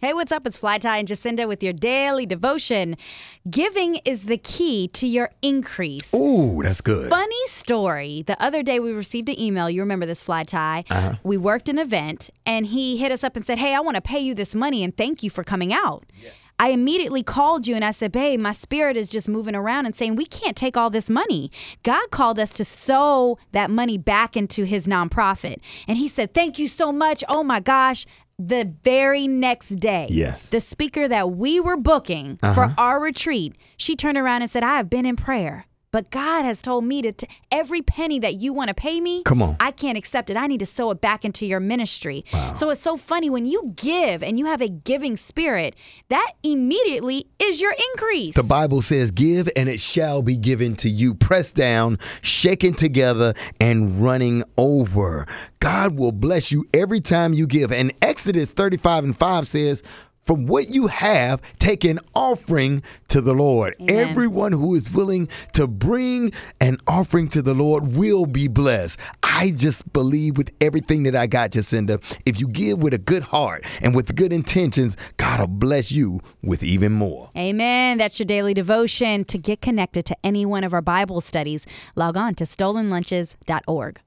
Hey, what's up? It's Fly Tie and Jacinda with your daily devotion. Giving is the key to your increase. Ooh, that's good. Funny story. The other day we received an email. You remember this Fly Tie? Uh-huh. We worked an event and he hit us up and said, Hey, I want to pay you this money and thank you for coming out. Yeah. I immediately called you and I said, Babe, my spirit is just moving around and saying, We can't take all this money. God called us to sow that money back into his nonprofit. And he said, Thank you so much. Oh my gosh the very next day, yes. the speaker that we were booking uh-huh. for our retreat, she turned around and said, I have been in prayer. But God has told me to t- every penny that you want to pay me, come on, I can't accept it. I need to sow it back into your ministry. Wow. So it's so funny when you give and you have a giving spirit, that immediately is your increase. The Bible says, "Give and it shall be given to you, pressed down, shaken together, and running over." God will bless you every time you give. And Exodus 35 and 5 says, from what you have, take an offering to the Lord. Amen. Everyone who is willing to bring an offering to the Lord will be blessed. I just believe with everything that I got, Jacinda, if you give with a good heart and with good intentions, God will bless you with even more. Amen. That's your daily devotion. To get connected to any one of our Bible studies, log on to stolenlunches.org.